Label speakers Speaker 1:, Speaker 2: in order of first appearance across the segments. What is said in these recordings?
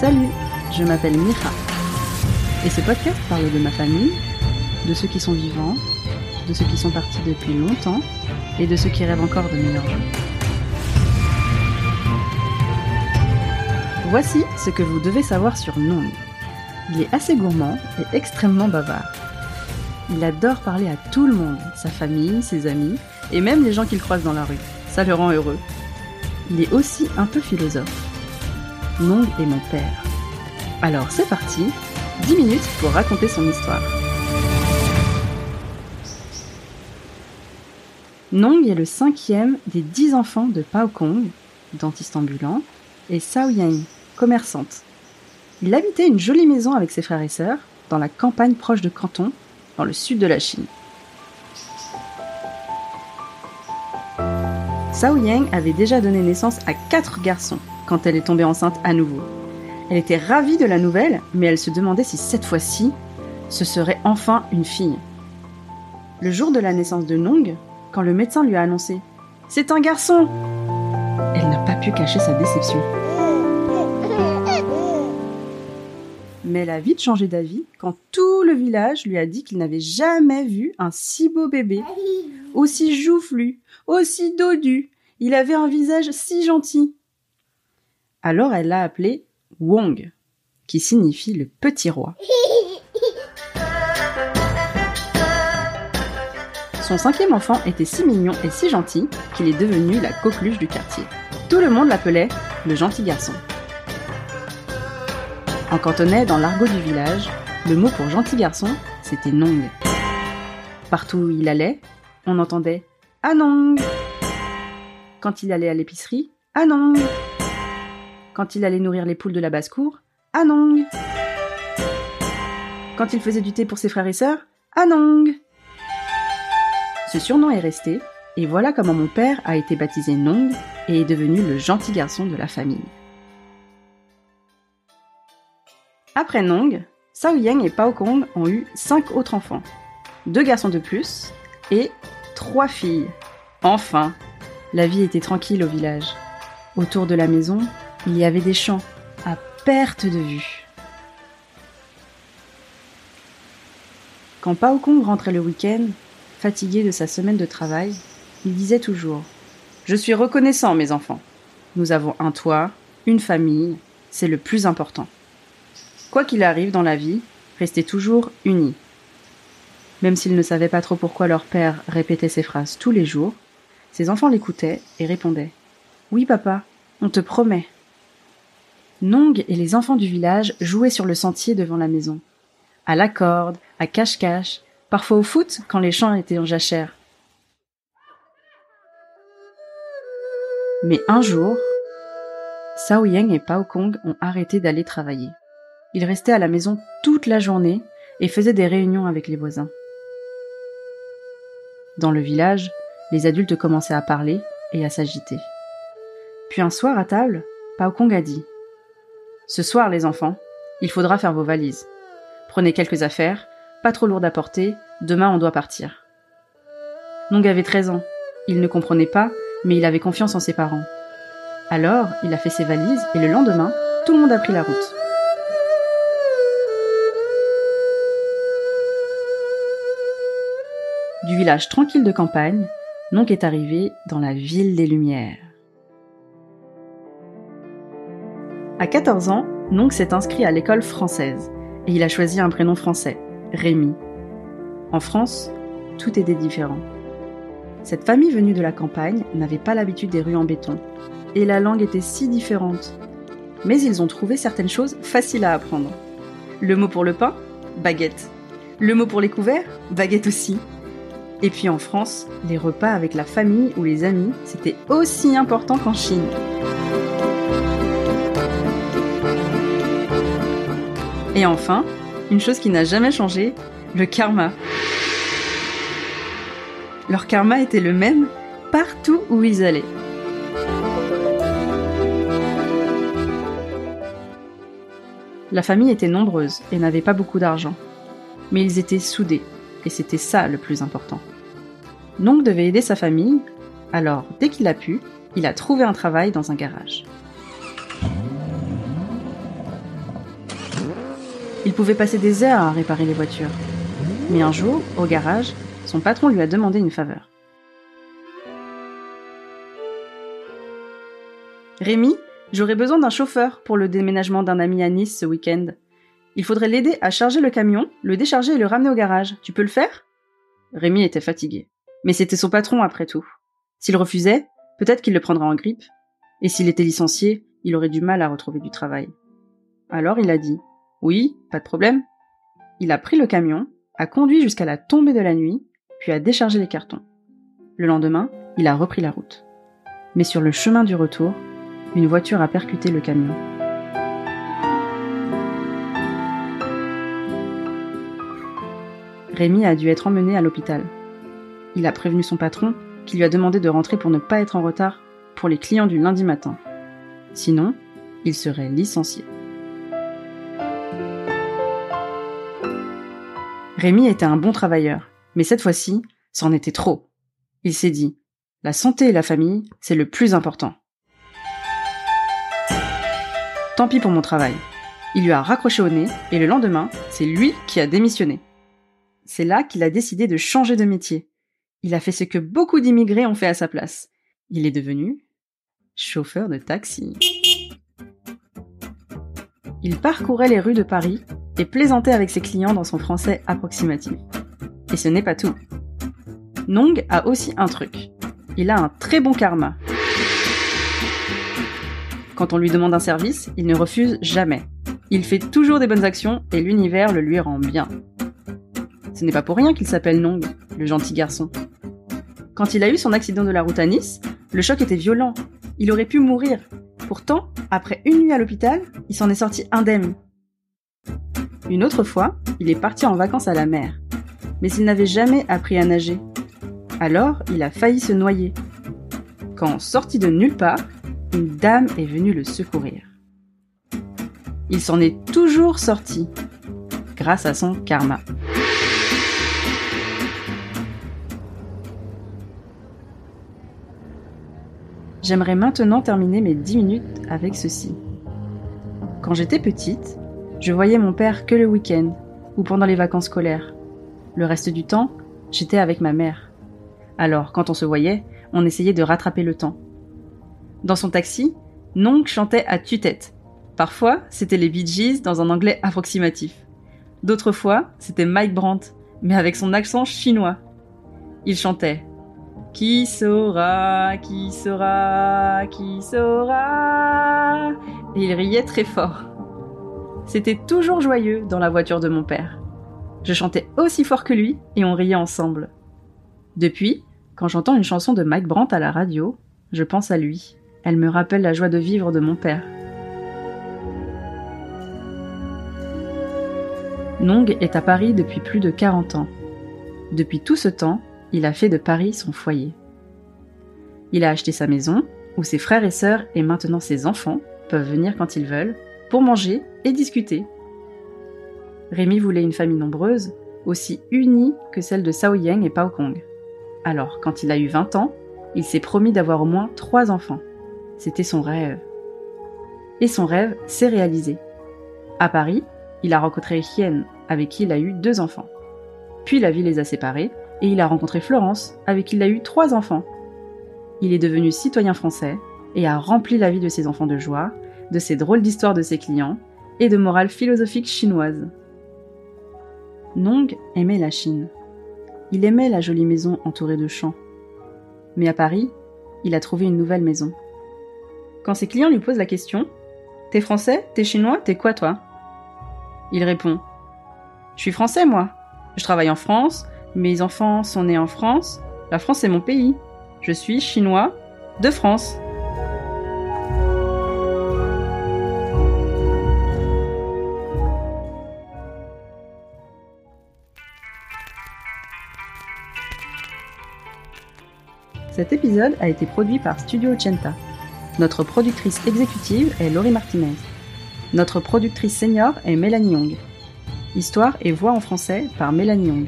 Speaker 1: Salut, je m'appelle Mira. Et ce podcast parle de ma famille, de ceux qui sont vivants, de ceux qui sont partis depuis longtemps et de ceux qui rêvent encore de meilleurs jours. Voici ce que vous devez savoir sur Nong. Il est assez gourmand et extrêmement bavard. Il adore parler à tout le monde, sa famille, ses amis et même les gens qu'il croise dans la rue. Ça le rend heureux. Il est aussi un peu philosophe. Nong est mon père. Alors c'est parti, 10 minutes pour raconter son histoire. Nong est le cinquième des dix enfants de Pao Kong, dentiste ambulant, et Sao Yang, commerçante. Il habitait une jolie maison avec ses frères et sœurs, dans la campagne proche de Canton, dans le sud de la Chine. Sao Yang avait déjà donné naissance à quatre garçons quand elle est tombée enceinte à nouveau. Elle était ravie de la nouvelle, mais elle se demandait si cette fois-ci, ce serait enfin une fille. Le jour de la naissance de Nong, quand le médecin lui a annoncé ⁇ C'est un garçon !⁇ Elle n'a pas pu cacher sa déception. Mais elle a vite changé d'avis quand tout le village lui a dit qu'il n'avait jamais vu un si beau bébé, aussi joufflu, aussi dodu. Il avait un visage si gentil. Alors elle l'a appelé Wong, qui signifie le petit roi. Son cinquième enfant était si mignon et si gentil qu'il est devenu la coqueluche du quartier. Tout le monde l'appelait le gentil garçon. En cantonais, dans l'argot du village, le mot pour gentil garçon, c'était Nong. Partout où il allait, on entendait Anong. Quand il allait à l'épicerie, Anong. Quand il allait nourrir les poules de la basse-cour, Anong. Quand il faisait du thé pour ses frères et sœurs, Anong. Ce surnom est resté, et voilà comment mon père a été baptisé Nong et est devenu le gentil garçon de la famille. Après Nong, Sao Yang et Pao Kong ont eu cinq autres enfants. Deux garçons de plus et trois filles. Enfin, la vie était tranquille au village. Autour de la maison, il y avait des champs à perte de vue. Quand Pao Kong rentrait le week-end, fatigué de sa semaine de travail, il disait toujours Je suis reconnaissant, mes enfants. Nous avons un toit, une famille, c'est le plus important. Quoi qu'il arrive dans la vie, restez toujours unis. Même s'ils ne savaient pas trop pourquoi leur père répétait ces phrases tous les jours, ses enfants l'écoutaient et répondaient Oui, papa, on te promet. Nong et les enfants du village jouaient sur le sentier devant la maison. À la corde, à cache-cache, parfois au foot quand les champs étaient en jachère. Mais un jour, Sao Yang et Pao Kong ont arrêté d'aller travailler. Ils restaient à la maison toute la journée et faisaient des réunions avec les voisins. Dans le village, les adultes commençaient à parler et à s'agiter. Puis un soir à table, Pao Kong a dit Ce soir, les enfants, il faudra faire vos valises. Prenez quelques affaires, pas trop lourdes à porter, demain on doit partir. Nong avait 13 ans. Il ne comprenait pas, mais il avait confiance en ses parents. Alors, il a fait ses valises et le lendemain, tout le monde a pris la route. Du village tranquille de campagne, Nong est arrivé dans la ville des Lumières. À 14 ans, Nong s'est inscrit à l'école française et il a choisi un prénom français, Rémi. En France, tout était différent. Cette famille venue de la campagne n'avait pas l'habitude des rues en béton et la langue était si différente. Mais ils ont trouvé certaines choses faciles à apprendre. Le mot pour le pain Baguette. Le mot pour les couverts Baguette aussi. Et puis en France, les repas avec la famille ou les amis, c'était aussi important qu'en Chine. Et enfin, une chose qui n'a jamais changé, le karma. Leur karma était le même partout où ils allaient. La famille était nombreuse et n'avait pas beaucoup d'argent. Mais ils étaient soudés, et c'était ça le plus important. Nong devait aider sa famille, alors dès qu'il a pu, il a trouvé un travail dans un garage. Il pouvait passer des heures à réparer les voitures. Mais un jour, au garage, son patron lui a demandé une faveur. Rémi, j'aurais besoin d'un chauffeur pour le déménagement d'un ami à Nice ce week-end. Il faudrait l'aider à charger le camion, le décharger et le ramener au garage. Tu peux le faire? Rémi était fatigué. Mais c'était son patron après tout. S'il refusait, peut-être qu'il le prendra en grippe. Et s'il était licencié, il aurait du mal à retrouver du travail. Alors il a dit Oui, pas de problème. Il a pris le camion, a conduit jusqu'à la tombée de la nuit, puis a déchargé les cartons. Le lendemain, il a repris la route. Mais sur le chemin du retour, une voiture a percuté le camion. Rémi a dû être emmené à l'hôpital. Il a prévenu son patron qui lui a demandé de rentrer pour ne pas être en retard pour les clients du lundi matin. Sinon, il serait licencié. Rémi était un bon travailleur, mais cette fois-ci, c'en était trop. Il s'est dit, la santé et la famille, c'est le plus important. Tant pis pour mon travail. Il lui a raccroché au nez et le lendemain, c'est lui qui a démissionné. C'est là qu'il a décidé de changer de métier. Il a fait ce que beaucoup d'immigrés ont fait à sa place. Il est devenu chauffeur de taxi. Il parcourait les rues de Paris et plaisantait avec ses clients dans son français approximatif. Et ce n'est pas tout. Nong a aussi un truc. Il a un très bon karma. Quand on lui demande un service, il ne refuse jamais. Il fait toujours des bonnes actions et l'univers le lui rend bien. Ce n'est pas pour rien qu'il s'appelle Nong, le gentil garçon. Quand il a eu son accident de la route à Nice, le choc était violent. Il aurait pu mourir. Pourtant, après une nuit à l'hôpital, il s'en est sorti indemne. Une autre fois, il est parti en vacances à la mer. Mais il n'avait jamais appris à nager. Alors, il a failli se noyer. Quand, sorti de nulle part, une dame est venue le secourir. Il s'en est toujours sorti, grâce à son karma. J'aimerais maintenant terminer mes 10 minutes avec ceci. Quand j'étais petite, je voyais mon père que le week-end ou pendant les vacances scolaires. Le reste du temps, j'étais avec ma mère. Alors, quand on se voyait, on essayait de rattraper le temps. Dans son taxi, Nong chantait à tue-tête. Parfois, c'était les Bee Gees dans un anglais approximatif. D'autres fois, c'était Mike Brandt, mais avec son accent chinois. Il chantait Qui saura, qui saura, qui saura? Et il riait très fort. C'était toujours joyeux dans la voiture de mon père. Je chantais aussi fort que lui et on riait ensemble. Depuis, quand j'entends une chanson de Mike Brandt à la radio, je pense à lui. Elle me rappelle la joie de vivre de mon père. Nong est à Paris depuis plus de 40 ans. Depuis tout ce temps, il a fait de Paris son foyer. Il a acheté sa maison, où ses frères et sœurs et maintenant ses enfants peuvent venir quand ils veulent, pour manger et discuter. Rémi voulait une famille nombreuse, aussi unie que celle de Sao Yang et Pao Kong. Alors, quand il a eu 20 ans, il s'est promis d'avoir au moins trois enfants. C'était son rêve. Et son rêve s'est réalisé. À Paris, il a rencontré Hien, avec qui il a eu deux enfants. Puis la vie les a séparés, et il a rencontré Florence, avec qui il a eu trois enfants. Il est devenu citoyen français, et a rempli la vie de ses enfants de joie, de ses drôles d'histoires de ses clients, et de morale philosophique chinoise. Nong aimait la Chine. Il aimait la jolie maison entourée de champs. Mais à Paris, il a trouvé une nouvelle maison. Quand ses clients lui posent la question T'es français? T'es chinois? T'es quoi toi? Il répond Je suis français moi. Je travaille en France, mes enfants sont nés en France, la France est mon pays. Je suis chinois de France. Cet épisode a été produit par Studio Ochenta. Notre productrice exécutive est Laurie Martinez. Notre productrice senior est Mélanie Young. Histoire et voix en français par Mélanie Young.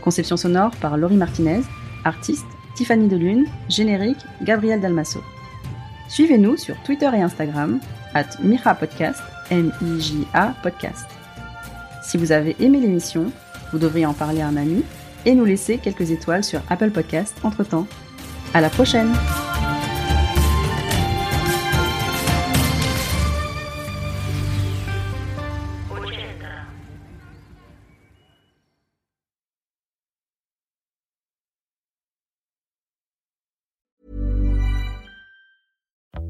Speaker 1: Conception sonore par Laurie Martinez. Artiste Tiffany Delune. Générique Gabriel Dalmasso. Suivez-nous sur Twitter et Instagram, at M-I-J-A Podcast. Si vous avez aimé l'émission, vous devriez en parler à un ami et nous laisser quelques étoiles sur Apple Podcast entre-temps. À la prochaine